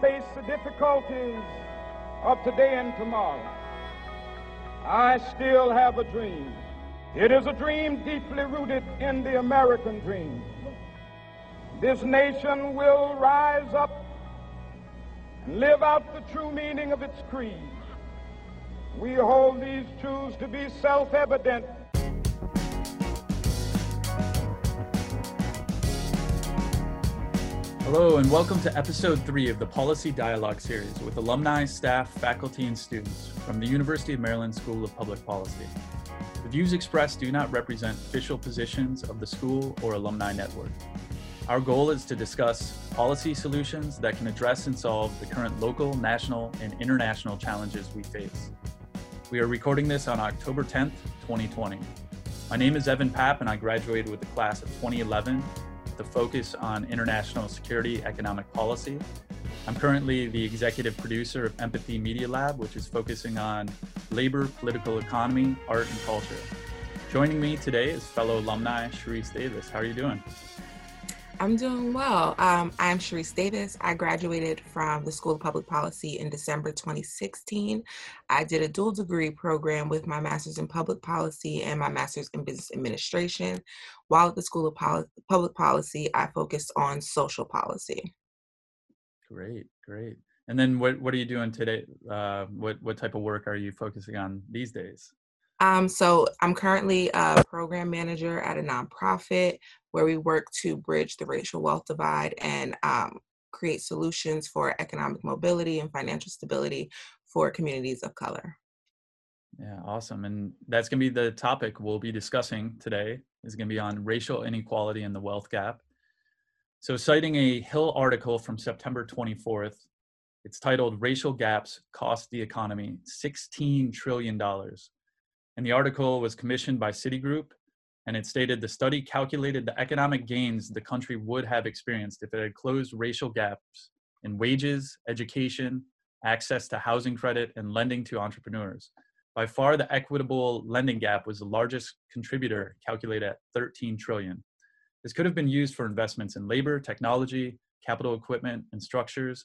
face the difficulties of today and tomorrow, I still have a dream. It is a dream deeply rooted in the American dream. This nation will rise up and live out the true meaning of its creed. We hold these truths to be self evident. Hello, and welcome to episode three of the Policy Dialogue series with alumni, staff, faculty, and students from the University of Maryland School of Public Policy. The views expressed do not represent official positions of the school or alumni network. Our goal is to discuss policy solutions that can address and solve the current local, national, and international challenges we face. We are recording this on October 10th, 2020. My name is Evan Papp, and I graduated with the class of 2011 with a focus on international security economic policy. I'm currently the executive producer of Empathy Media Lab, which is focusing on labor, political economy, art, and culture. Joining me today is fellow alumni Sharice Davis. How are you doing? I'm doing well. Um, I'm Sharice Davis. I graduated from the School of Public Policy in December 2016. I did a dual degree program with my master's in public policy and my master's in business administration. While at the School of Public Policy, I focused on social policy. Great, great. And then what, what are you doing today? Uh, what, what type of work are you focusing on these days? Um, so I'm currently a program manager at a nonprofit where we work to bridge the racial wealth divide and um, create solutions for economic mobility and financial stability for communities of color. Yeah, awesome. And that's going to be the topic we'll be discussing today is going to be on racial inequality and the wealth gap. So citing a Hill article from September 24th, it's titled Racial Gaps Cost the Economy $16 Trillion. And the article was commissioned by Citigroup and it stated the study calculated the economic gains the country would have experienced if it had closed racial gaps in wages, education, access to housing credit, and lending to entrepreneurs. By far, the equitable lending gap was the largest contributor, calculated at 13 trillion. This could have been used for investments in labor, technology, capital equipment, and structures,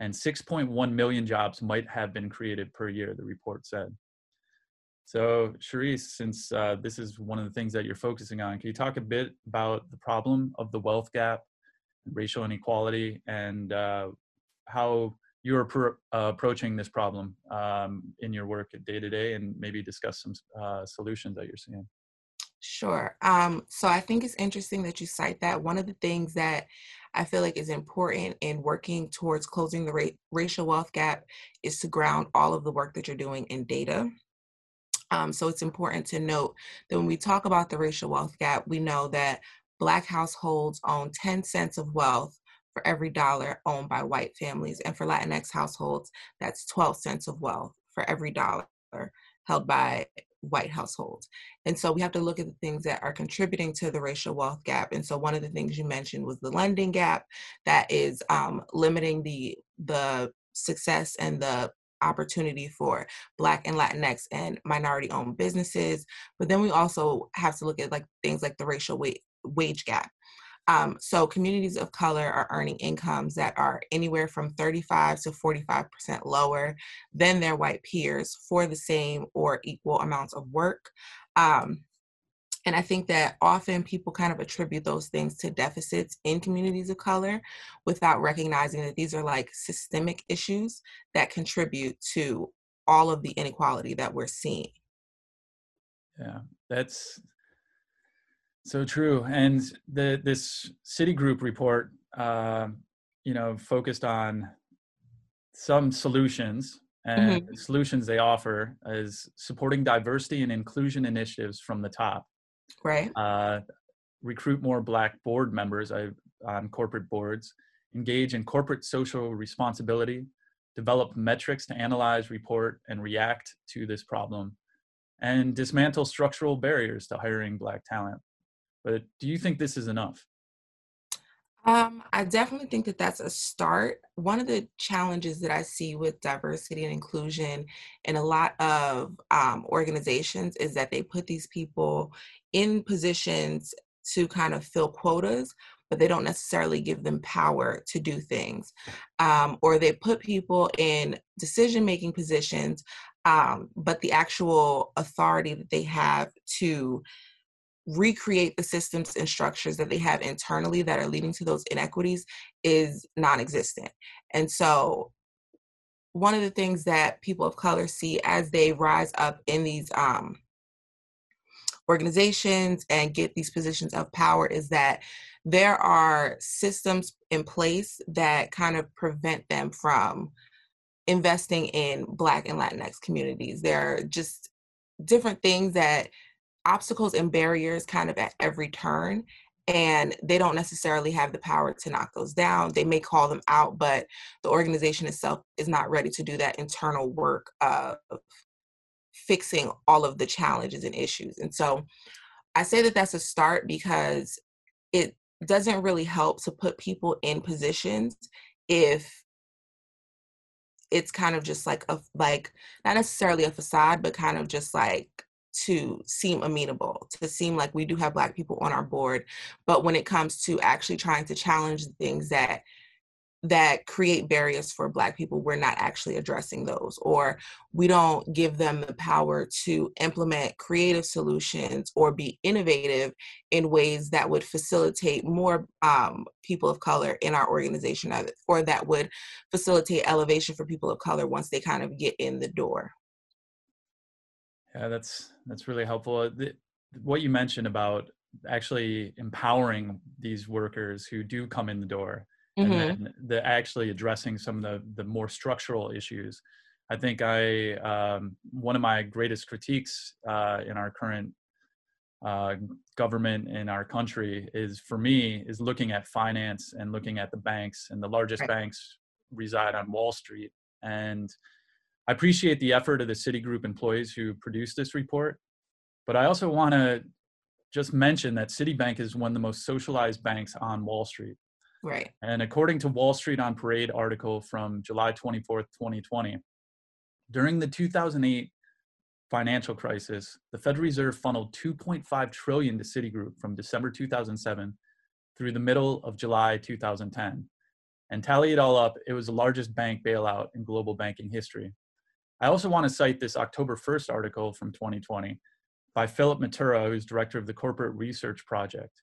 and 6.1 million jobs might have been created per year, the report said. So, Sharice, since uh, this is one of the things that you're focusing on, can you talk a bit about the problem of the wealth gap, racial inequality, and uh, how you're uh, approaching this problem um, in your work day to day, and maybe discuss some uh, solutions that you're seeing? Sure. Um, so I think it's interesting that you cite that. One of the things that I feel like is important in working towards closing the ra- racial wealth gap is to ground all of the work that you're doing in data. Um, so it's important to note that when we talk about the racial wealth gap, we know that Black households own 10 cents of wealth for every dollar owned by white families. And for Latinx households, that's 12 cents of wealth for every dollar held by white households. And so we have to look at the things that are contributing to the racial wealth gap. And so one of the things you mentioned was the lending gap that is um, limiting the the success and the opportunity for black and latinx and minority owned businesses but then we also have to look at like things like the racial wage, wage gap um, so communities of color are earning incomes that are anywhere from 35 to 45% lower than their white peers for the same or equal amounts of work. Um, and I think that often people kind of attribute those things to deficits in communities of color without recognizing that these are like systemic issues that contribute to all of the inequality that we're seeing. Yeah, that's so true. And the this Citigroup report, uh, you know, focused on some solutions and mm-hmm. the solutions they offer is supporting diversity and inclusion initiatives from the top Right. Uh, recruit more Black board members I, on corporate boards, engage in corporate social responsibility, develop metrics to analyze, report, and react to this problem, and dismantle structural barriers to hiring Black talent. But do you think this is enough? Um, I definitely think that that's a start. One of the challenges that I see with diversity and inclusion in a lot of um, organizations is that they put these people in positions to kind of fill quotas, but they don't necessarily give them power to do things. Um, or they put people in decision making positions, um, but the actual authority that they have to recreate the systems and structures that they have internally that are leading to those inequities is non existent. And so one of the things that people of color see as they rise up in these um, organizations and get these positions of power is that there are systems in place that kind of prevent them from investing in Black and Latinx communities. There are just different things that obstacles and barriers kind of at every turn and they don't necessarily have the power to knock those down. They may call them out, but the organization itself is not ready to do that internal work of fixing all of the challenges and issues. And so I say that that's a start because it doesn't really help to put people in positions if it's kind of just like a like not necessarily a facade but kind of just like to seem amenable, to seem like we do have Black people on our board. But when it comes to actually trying to challenge things that that create barriers for black people we're not actually addressing those or we don't give them the power to implement creative solutions or be innovative in ways that would facilitate more um, people of color in our organization or that would facilitate elevation for people of color once they kind of get in the door yeah, that's that's really helpful. Uh, the, what you mentioned about actually empowering these workers who do come in the door mm-hmm. and then the actually addressing some of the the more structural issues. I think I um, one of my greatest critiques uh, in our current uh, government in our country is for me is looking at finance and looking at the banks and the largest right. banks reside on Wall Street and I appreciate the effort of the Citigroup employees who produced this report, but I also want to just mention that Citibank is one of the most socialized banks on Wall Street. Right. And according to Wall Street on Parade article from July 24th, 2020, during the 2008 financial crisis, the Federal Reserve funneled 2.5 trillion to Citigroup from December 2007 through the middle of July 2010. And tally it all up, it was the largest bank bailout in global banking history. I also want to cite this October 1st article from 2020 by Philip Mattera, who's director of the Corporate Research Project,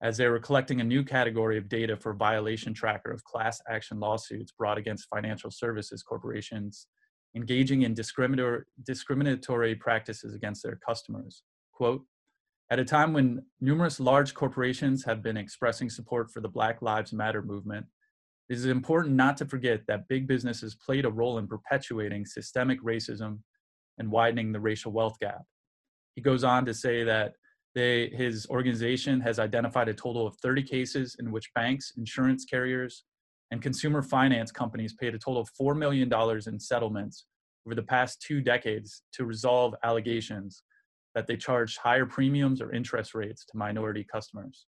as they were collecting a new category of data for violation tracker of class action lawsuits brought against financial services corporations engaging in discriminatory practices against their customers. Quote, at a time when numerous large corporations have been expressing support for the Black Lives Matter movement, it is important not to forget that big businesses played a role in perpetuating systemic racism and widening the racial wealth gap. He goes on to say that they, his organization has identified a total of 30 cases in which banks, insurance carriers, and consumer finance companies paid a total of $4 million in settlements over the past two decades to resolve allegations that they charged higher premiums or interest rates to minority customers.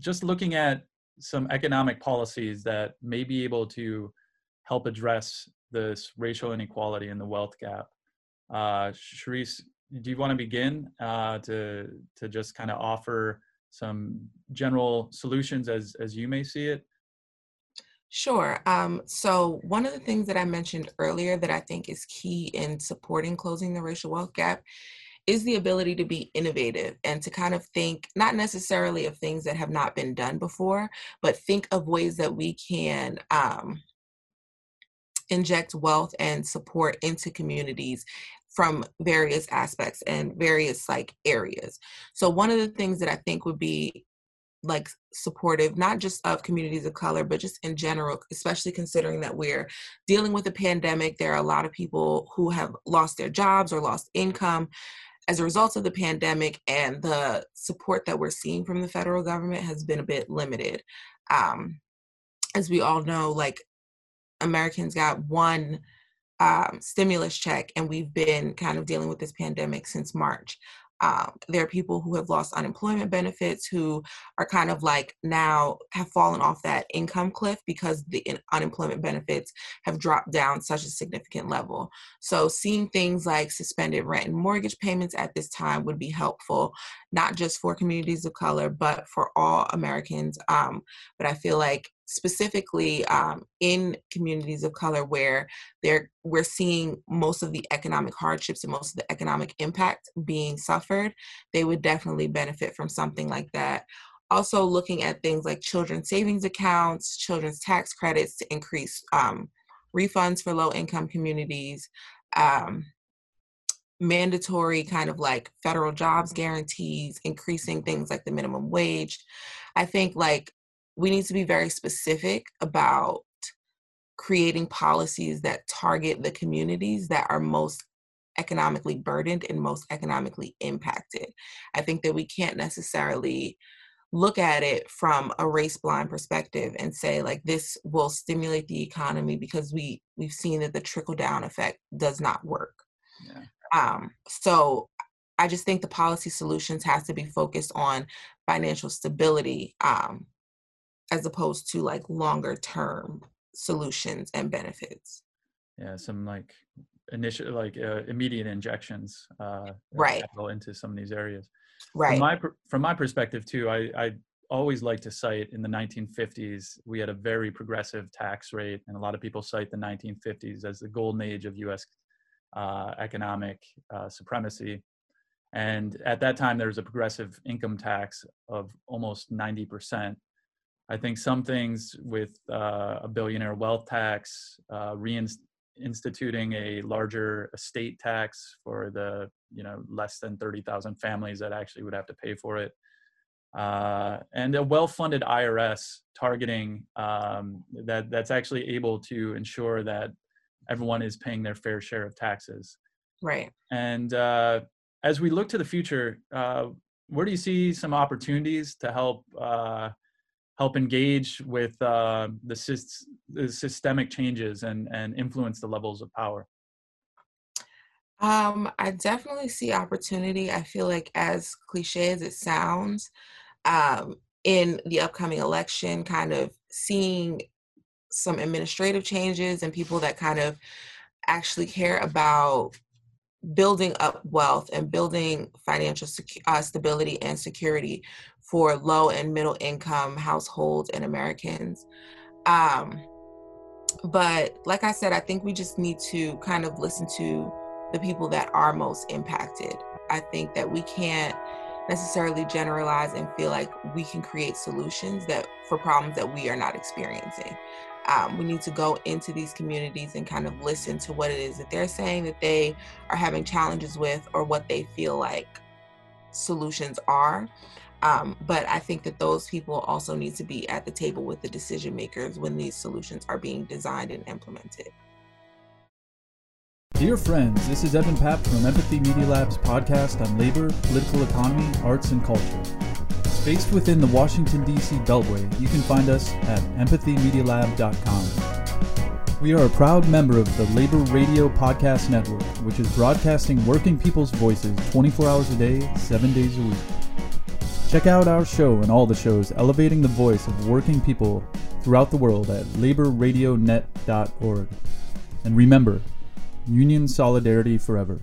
Just looking at some economic policies that may be able to help address this racial inequality and the wealth gap. Uh, Sharice, do you want to begin uh, to to just kind of offer some general solutions as as you may see it? Sure. Um, so one of the things that I mentioned earlier that I think is key in supporting closing the racial wealth gap is the ability to be innovative and to kind of think not necessarily of things that have not been done before, but think of ways that we can um, inject wealth and support into communities from various aspects and various like areas. So one of the things that I think would be like supportive not just of communities of color but just in general especially considering that we're dealing with a pandemic there are a lot of people who have lost their jobs or lost income as a result of the pandemic and the support that we're seeing from the federal government has been a bit limited. Um, as we all know, like Americans got one um, stimulus check, and we've been kind of dealing with this pandemic since March. Um, there are people who have lost unemployment benefits who are kind of like now have fallen off that income cliff because the unemployment benefits have dropped down such a significant level. So, seeing things like suspended rent and mortgage payments at this time would be helpful, not just for communities of color, but for all Americans. Um, but I feel like specifically um, in communities of color where they're we're seeing most of the economic hardships and most of the economic impact being suffered they would definitely benefit from something like that. Also looking at things like children's savings accounts children's tax credits to increase um, refunds for low income communities um, mandatory kind of like federal jobs guarantees increasing things like the minimum wage. I think like we need to be very specific about creating policies that target the communities that are most economically burdened and most economically impacted. I think that we can't necessarily look at it from a race blind perspective and say like this will stimulate the economy because we we've seen that the trickle down effect does not work. Yeah. Um, so I just think the policy solutions has to be focused on financial stability um, as opposed to like longer term solutions and benefits. Yeah some like initial like uh, immediate injections uh right. into some of these areas. Right. from my from my perspective too i i always like to cite in the 1950s we had a very progressive tax rate and a lot of people cite the 1950s as the golden age of us uh, economic uh, supremacy. And at that time there was a progressive income tax of almost 90% I think some things with uh, a billionaire wealth tax, uh, reinstituting a larger estate tax for the you know less than thirty thousand families that actually would have to pay for it, uh, and a well-funded IRS targeting um, that that's actually able to ensure that everyone is paying their fair share of taxes. Right. And uh, as we look to the future, uh, where do you see some opportunities to help? Help engage with uh, the, sy- the, systemic changes and, and influence the levels of power? Um, I definitely see opportunity. I feel like, as cliche as it sounds, um, in the upcoming election, kind of seeing some administrative changes and people that kind of actually care about building up wealth and building financial secu- uh, stability and security for low and middle income households and Americans. Um, but like I said, I think we just need to kind of listen to the people that are most impacted. I think that we can't necessarily generalize and feel like we can create solutions that for problems that we are not experiencing. Um, we need to go into these communities and kind of listen to what it is that they're saying that they are having challenges with or what they feel like solutions are um, but I think that those people also need to be at the table with the decision makers when these solutions are being designed and implemented. Dear friends, this is Evan Papp from Empathy Media Lab's podcast on labor, political economy, arts, and culture. Based within the Washington, D.C. Beltway, you can find us at empathymedialab.com. We are a proud member of the Labor Radio Podcast Network, which is broadcasting working people's voices 24 hours a day, 7 days a week. Check out our show and all the shows elevating the voice of working people throughout the world at laborradionet.org. And remember, union solidarity forever.